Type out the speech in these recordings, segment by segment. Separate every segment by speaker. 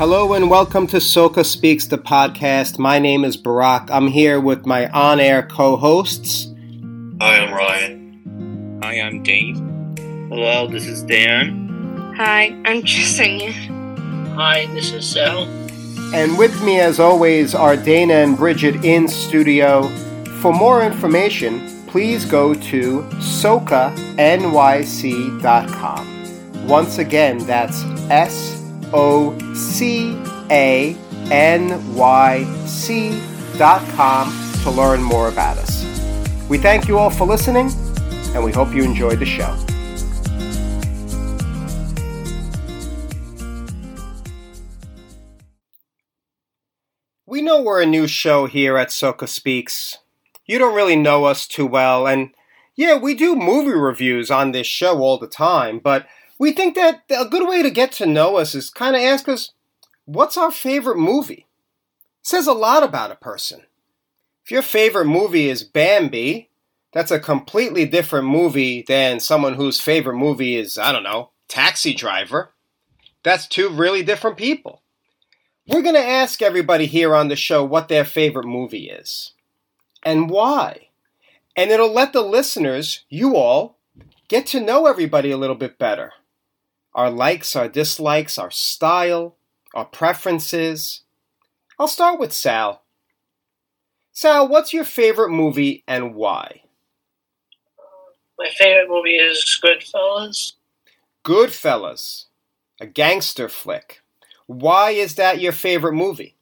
Speaker 1: Hello and welcome to SOCA Speaks, the podcast. My name is Barack. I'm here with my on air co hosts.
Speaker 2: Hi, I'm Ryan.
Speaker 3: Hi, I'm Dave.
Speaker 4: Hello, this is Dan.
Speaker 5: Hi, I'm Jasenia.
Speaker 6: Hi, this is Sal.
Speaker 1: And with me, as always, are Dana and Bridget in studio. For more information, please go to socanyc.com. Once again, that's S O C A N Y C dot com to learn more about us. We thank you all for listening, and we hope you enjoyed the show. We know we're a new show here at SOCA Speaks. You don't really know us too well, and yeah, we do movie reviews on this show all the time, but we think that a good way to get to know us is kind of ask us, what's our favorite movie? It says a lot about a person. If your favorite movie is Bambi, that's a completely different movie than someone whose favorite movie is, I don't know, Taxi Driver. That's two really different people. We're going to ask everybody here on the show what their favorite movie is and why. And it'll let the listeners, you all, get to know everybody a little bit better. Our likes, our dislikes, our style, our preferences. I'll start with Sal. Sal, what's your favorite movie and why?
Speaker 6: My favorite movie is Goodfellas.
Speaker 1: Goodfellas, a gangster flick. Why is that your favorite movie?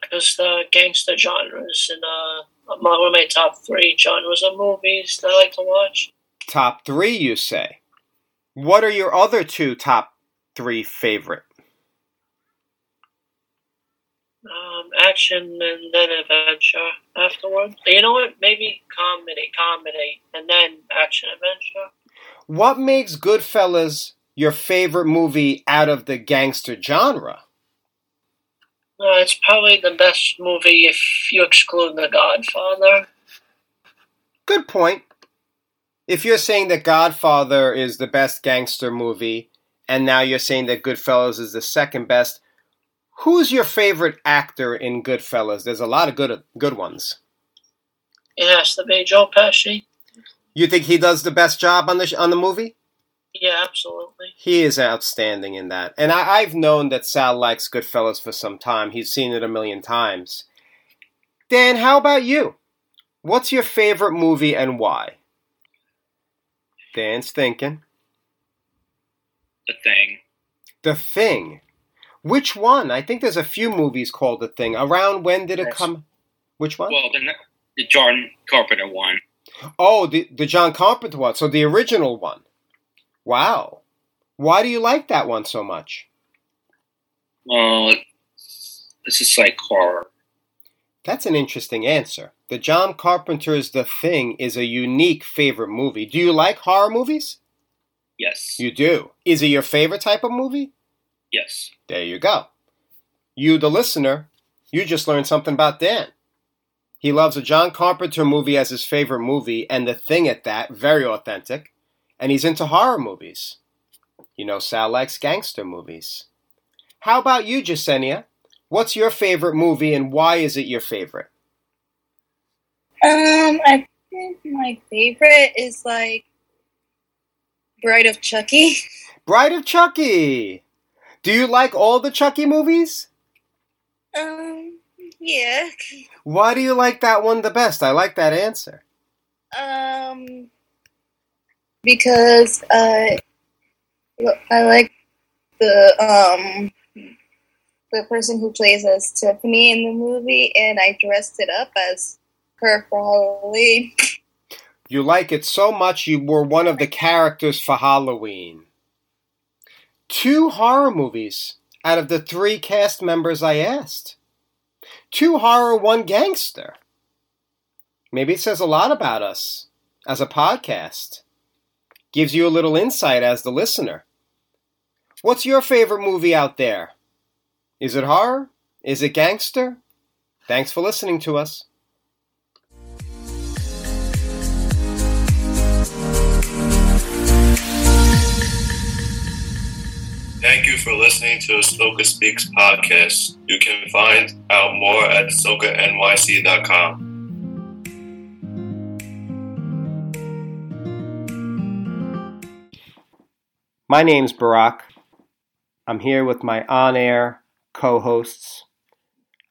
Speaker 6: Because uh, the gangster genres and uh, one of my top three genres of movies that I like to watch.
Speaker 1: Top three, you say? What are your other two top three favorite?
Speaker 6: Um, action and then adventure afterwards. You know what? Maybe comedy, comedy, and then action adventure.
Speaker 1: What makes Goodfellas your favorite movie out of the gangster genre?
Speaker 6: Uh, it's probably the best movie if you exclude The Godfather.
Speaker 1: Good point. If you're saying that Godfather is the best gangster movie, and now you're saying that Goodfellas is the second best, who's your favorite actor in Goodfellas? There's a lot of good good ones.
Speaker 6: It has to be Joe Pesci.
Speaker 1: You think he does the best job on the on the movie?
Speaker 6: Yeah, absolutely.
Speaker 1: He is outstanding in that. And I, I've known that Sal likes Goodfellas for some time. He's seen it a million times. Dan, how about you? What's your favorite movie and why? Dan's thinking.
Speaker 3: The Thing.
Speaker 1: The Thing. Which one? I think there's a few movies called The Thing. Around when did it come? Which one?
Speaker 3: Well, the, the John Carpenter one.
Speaker 1: oh, the the John Carpenter one. So the original one. Wow. Why do you like that one so much?
Speaker 3: Well, this is like horror.
Speaker 1: That's an interesting answer. The John Carpenter's The Thing is a unique favorite movie. Do you like horror movies?
Speaker 3: Yes.
Speaker 1: You do. Is it your favorite type of movie?
Speaker 3: yes.
Speaker 1: There you go. You, the listener, you just learned something about Dan. He loves a John Carpenter movie as his favorite movie, and The Thing at that, very authentic. And he's into horror movies. You know, Sal likes gangster movies. How about you, Jasenia? What's your favorite movie, and why is it your favorite?
Speaker 5: Um, I think my favorite is like Bride of Chucky.
Speaker 1: Bride of Chucky. Do you like all the Chucky movies?
Speaker 5: Um, yeah.
Speaker 1: Why do you like that one the best? I like that answer.
Speaker 5: Um, because I I like the um the person who plays as Tiffany in the movie, and I dressed it up as for Halloween.
Speaker 1: You like it so much you were one of the characters for Halloween. Two horror movies out of the three cast members I asked. Two horror, one gangster. Maybe it says a lot about us as a podcast. Gives you a little insight as the listener. What's your favorite movie out there? Is it horror? Is it gangster? Thanks for listening to us.
Speaker 2: You for listening to the SOCA Speaks podcast. You can find out more at SOCANYC.com.
Speaker 1: My name's Barack. I'm here with my on air co hosts.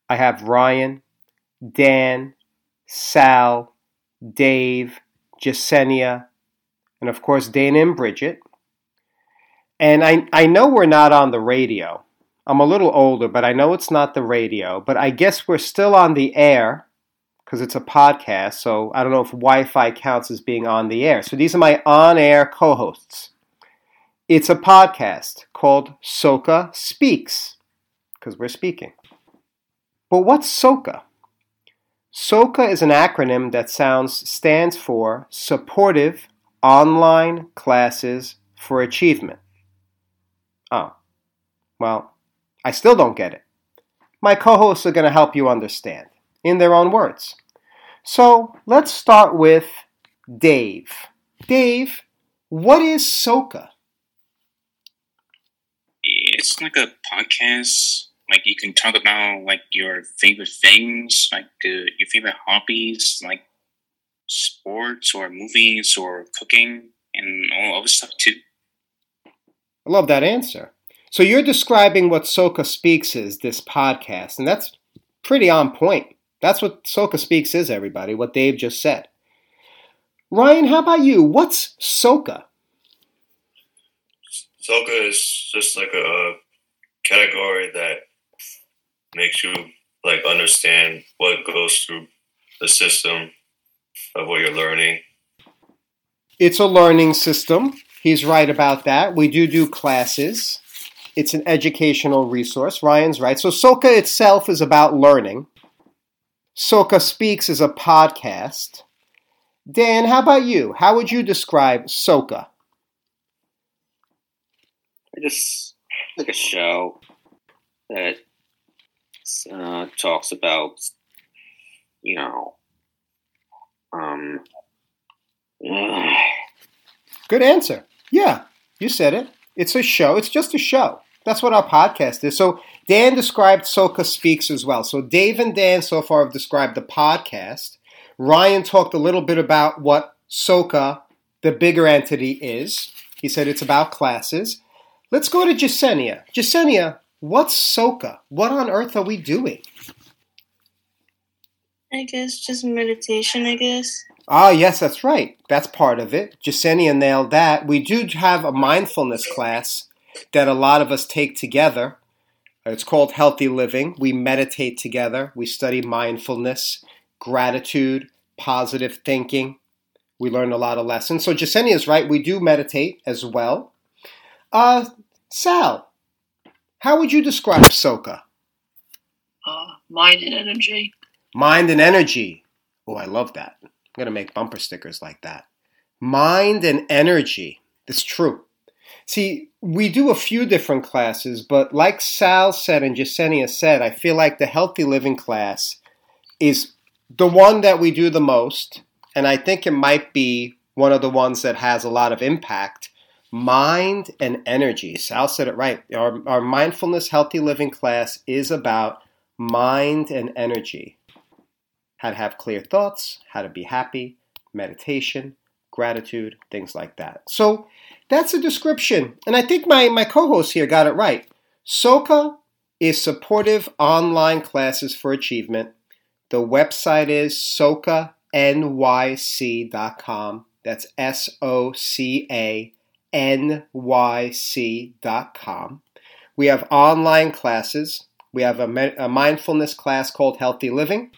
Speaker 1: I have Ryan, Dan, Sal, Dave, Jasenia, and of course, Dana and Bridget. And I, I know we're not on the radio. I'm a little older, but I know it's not the radio. But I guess we're still on the air because it's a podcast. So I don't know if Wi Fi counts as being on the air. So these are my on air co hosts. It's a podcast called SOCA Speaks because we're speaking. But what's Soka? SOCA is an acronym that sounds stands for Supportive Online Classes for Achievement. Oh, well, I still don't get it. My co hosts are going to help you understand in their own words. So let's start with Dave. Dave, what is SOCA?
Speaker 7: It's like a podcast like you can talk about like your favorite things, like uh, your favorite hobbies, like sports or movies or cooking and all other stuff too.
Speaker 1: Love that answer. So you're describing what SOCA Speaks is, this podcast, and that's pretty on point. That's what SOCA Speaks is, everybody, what Dave just said. Ryan, how about you? What's SOCA?
Speaker 2: SOCA is just like a category that makes you like understand what goes through the system of what you're learning.
Speaker 1: It's a learning system. He's right about that. We do do classes. It's an educational resource. Ryan's right. So SOCA itself is about learning. SOCA Speaks is a podcast. Dan, how about you? How would you describe SOCA?
Speaker 3: I just like a show that uh, talks about, you know, um,
Speaker 1: Good answer. Yeah, you said it. It's a show. It's just a show. That's what our podcast is. So Dan described SOCA Speaks as well. So Dave and Dan so far have described the podcast. Ryan talked a little bit about what SOCA, the bigger entity, is. He said it's about classes. Let's go to Jasenia. Jasenia, what's SOCA? What on earth are we doing?
Speaker 5: I guess just meditation, I guess.
Speaker 1: Ah, yes, that's right. That's part of it. Jasenia nailed that. We do have a mindfulness class that a lot of us take together. It's called Healthy Living. We meditate together. We study mindfulness, gratitude, positive thinking. We learn a lot of lessons. So Jasenia is right. We do meditate as well. Uh, Sal, how would you describe SOCA?
Speaker 6: Uh, mind and energy.
Speaker 1: Mind and energy. Oh, I love that. I'm going to make bumper stickers like that. Mind and energy. It's true. See, we do a few different classes, but like Sal said and Jasenia said, I feel like the healthy living class is the one that we do the most, and I think it might be one of the ones that has a lot of impact. Mind and energy. Sal said it right. Our, our mindfulness healthy living class is about mind and energy. How to have clear thoughts, how to be happy, meditation, gratitude, things like that. So that's a description. And I think my, my co host here got it right. SOCA is supportive online classes for achievement. The website is socanyc.com. That's S O C A N Y C.com. We have online classes. We have a, a mindfulness class called Healthy Living.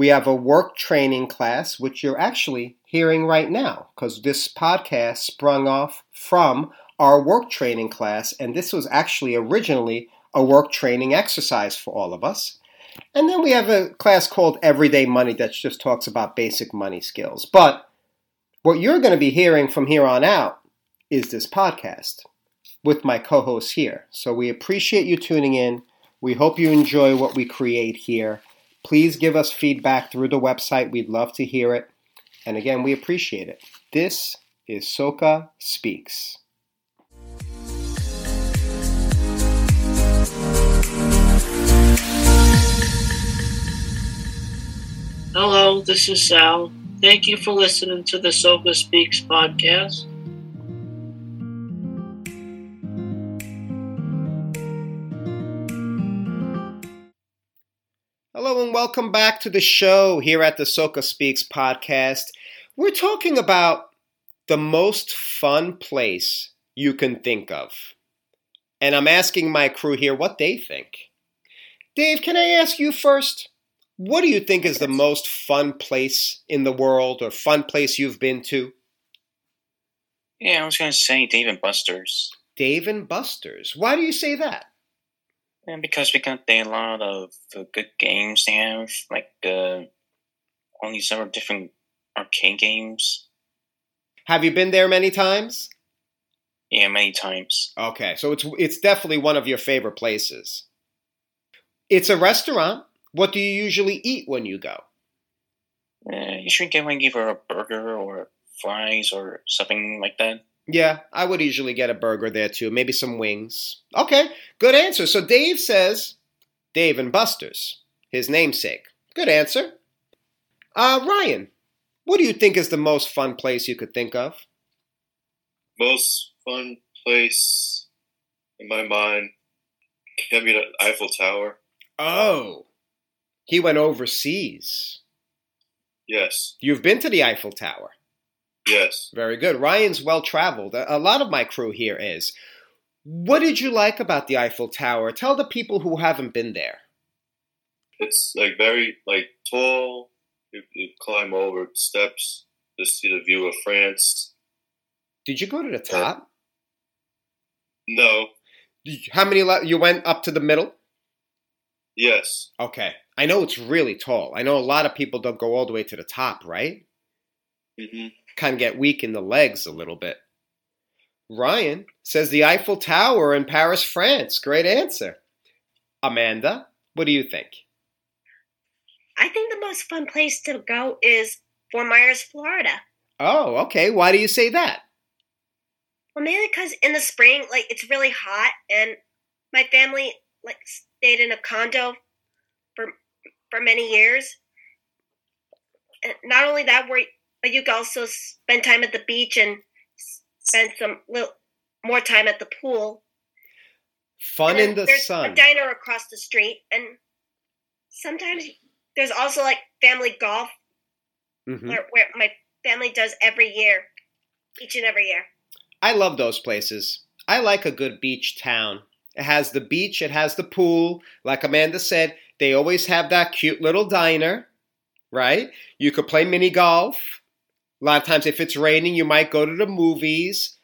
Speaker 1: We have a work training class, which you're actually hearing right now, because this podcast sprung off from our work training class, and this was actually originally a work training exercise for all of us. And then we have a class called Everyday Money that just talks about basic money skills. But what you're going to be hearing from here on out is this podcast with my co hosts here. So we appreciate you tuning in. We hope you enjoy what we create here. Please give us feedback through the website. We'd love to hear it. And again, we appreciate it. This is SOCA Speaks.
Speaker 6: Hello, this is Sal. Thank you for listening to the SOCA Speaks podcast.
Speaker 1: Hello and welcome back to the show here at the SOCA Speaks podcast. We're talking about the most fun place you can think of. And I'm asking my crew here what they think. Dave, can I ask you first? What do you think is the most fun place in the world or fun place you've been to?
Speaker 7: Yeah, I was gonna say Dave and Buster's.
Speaker 1: Dave and Buster's. Why do you say that?
Speaker 7: And because we got a lot of uh, good games they have, like uh, only several different arcade games.
Speaker 1: Have you been there many times?
Speaker 7: Yeah, many times.
Speaker 1: Okay, so it's it's definitely one of your favorite places. It's a restaurant. What do you usually eat when you go?
Speaker 7: Uh, you should get like either a burger or fries or something like that.
Speaker 1: Yeah, I would usually get a burger there too, maybe some wings. Okay, good answer. So Dave says Dave and Buster's, his namesake. Good answer. Uh, Ryan, what do you think is the most fun place you could think of?
Speaker 2: Most fun place in my mind can be the Eiffel Tower.
Speaker 1: Oh, he went overseas.
Speaker 2: Yes,
Speaker 1: You've been to the Eiffel Tower.
Speaker 2: Yes.
Speaker 1: Very good. Ryan's well traveled. A lot of my crew here is. What did you like about the Eiffel Tower? Tell the people who haven't been there.
Speaker 2: It's like very like tall. You, you climb over steps to see the view of France.
Speaker 1: Did you go to the top?
Speaker 2: No,
Speaker 1: How many? Le- you went up to the middle?
Speaker 2: yes,
Speaker 1: Okay. I know it's really tall. I know a lot of people don't go all the way to the top, right?
Speaker 2: hmm
Speaker 1: Kind of get weak in the legs a little bit. Ryan says the Eiffel Tower in Paris, France. Great answer. Amanda, what do you think?
Speaker 8: I think the most fun place to go is Fort Myers, Florida.
Speaker 1: Oh, okay. Why do you say that?
Speaker 8: Well, mainly because in the spring, like it's really hot, and my family like stayed in a condo for for many years. And not only that, where but you can also spend time at the beach and spend some little more time at the pool.
Speaker 1: Fun in the
Speaker 8: there's
Speaker 1: sun.
Speaker 8: A diner across the street, and sometimes there's also like family golf,
Speaker 1: Mhm.
Speaker 8: where, where my family does every year, each and every year.
Speaker 1: I love those places. I like a good beach town. It has the beach, it has the pool. Like Amanda said, they always have that cute little diner, right? You could play mini golf. A lot of times, if it's raining, you might go to the movies.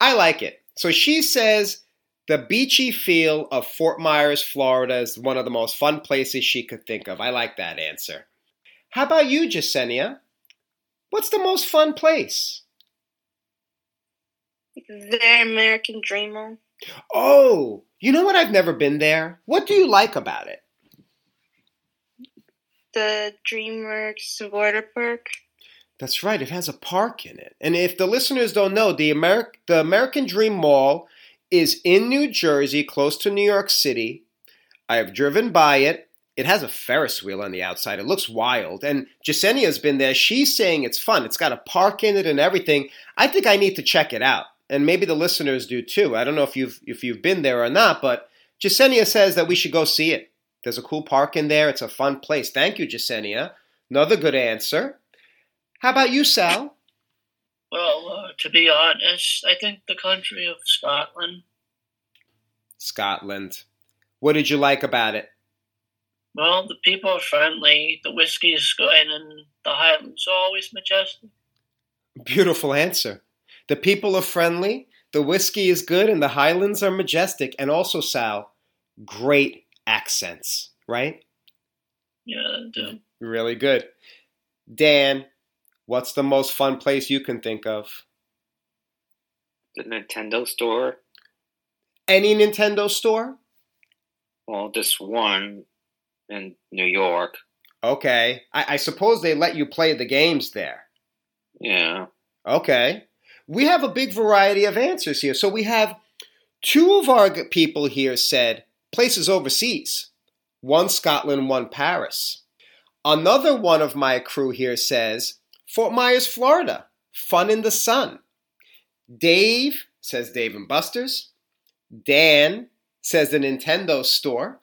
Speaker 1: I like it. So she says the beachy feel of Fort Myers, Florida is one of the most fun places she could think of. I like that answer. How about you, Jasenia? What's the most fun place?
Speaker 5: The American Dreamer.
Speaker 1: Oh, you know what? I've never been there. What do you like about it?
Speaker 5: The DreamWorks water park.
Speaker 1: That's right. It has a park in it. And if the listeners don't know, the Ameri- the American Dream Mall is in New Jersey, close to New York City. I have driven by it. It has a Ferris wheel on the outside. It looks wild. And Jasenia's been there. She's saying it's fun. It's got a park in it and everything. I think I need to check it out. And maybe the listeners do too. I don't know if you've if you've been there or not, but Jasenia says that we should go see it. There's a cool park in there. It's a fun place. Thank you, Jasenia. Another good answer. How about you, Sal?
Speaker 6: Well, uh, to be honest, I think the country of Scotland.
Speaker 1: Scotland. What did you like about it?
Speaker 6: Well, the people are friendly, the whiskey is good, and the Highlands are always majestic.
Speaker 1: Beautiful answer. The people are friendly, the whiskey is good, and the Highlands are majestic. And also, Sal, great accents, right?
Speaker 6: Yeah, the,
Speaker 1: Really good. Dan, what's the most fun place you can think of?
Speaker 3: The Nintendo store.
Speaker 1: Any Nintendo store?
Speaker 3: Well, this one in New York.
Speaker 1: Okay. I, I suppose they let you play the games there.
Speaker 3: Yeah.
Speaker 1: Okay. We have a big variety of answers here. So we have two of our people here said places overseas. One Scotland, one Paris. Another one of my crew here says Fort Myers, Florida. Fun in the sun. Dave says Dave and Buster's. Dan says the Nintendo store.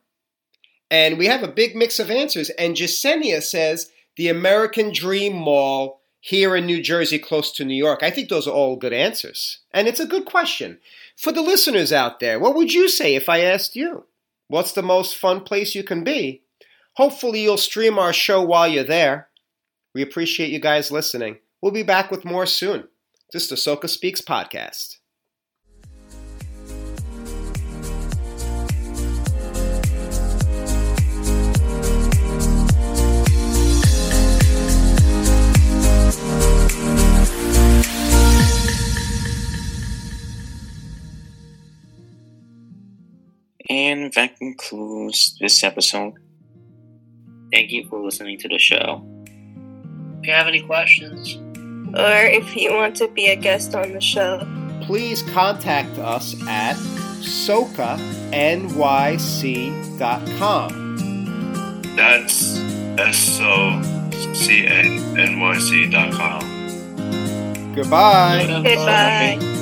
Speaker 1: And we have a big mix of answers. And Jasenia says the American Dream Mall here in New Jersey, close to New York. I think those are all good answers. And it's a good question. For the listeners out there, what would you say if I asked you? What's the most fun place you can be? Hopefully, you'll stream our show while you're there. We appreciate you guys listening. We'll be back with more soon. This is the SOCA Speaks podcast.
Speaker 7: And that concludes this episode.
Speaker 4: Thank you for listening to the show.
Speaker 6: If you have any questions,
Speaker 5: Or if you want to be a guest on the show.
Speaker 1: Please contact us at socanyc.com.
Speaker 2: That's S O C A N Y C dot com.
Speaker 1: Goodbye.
Speaker 5: Goodbye.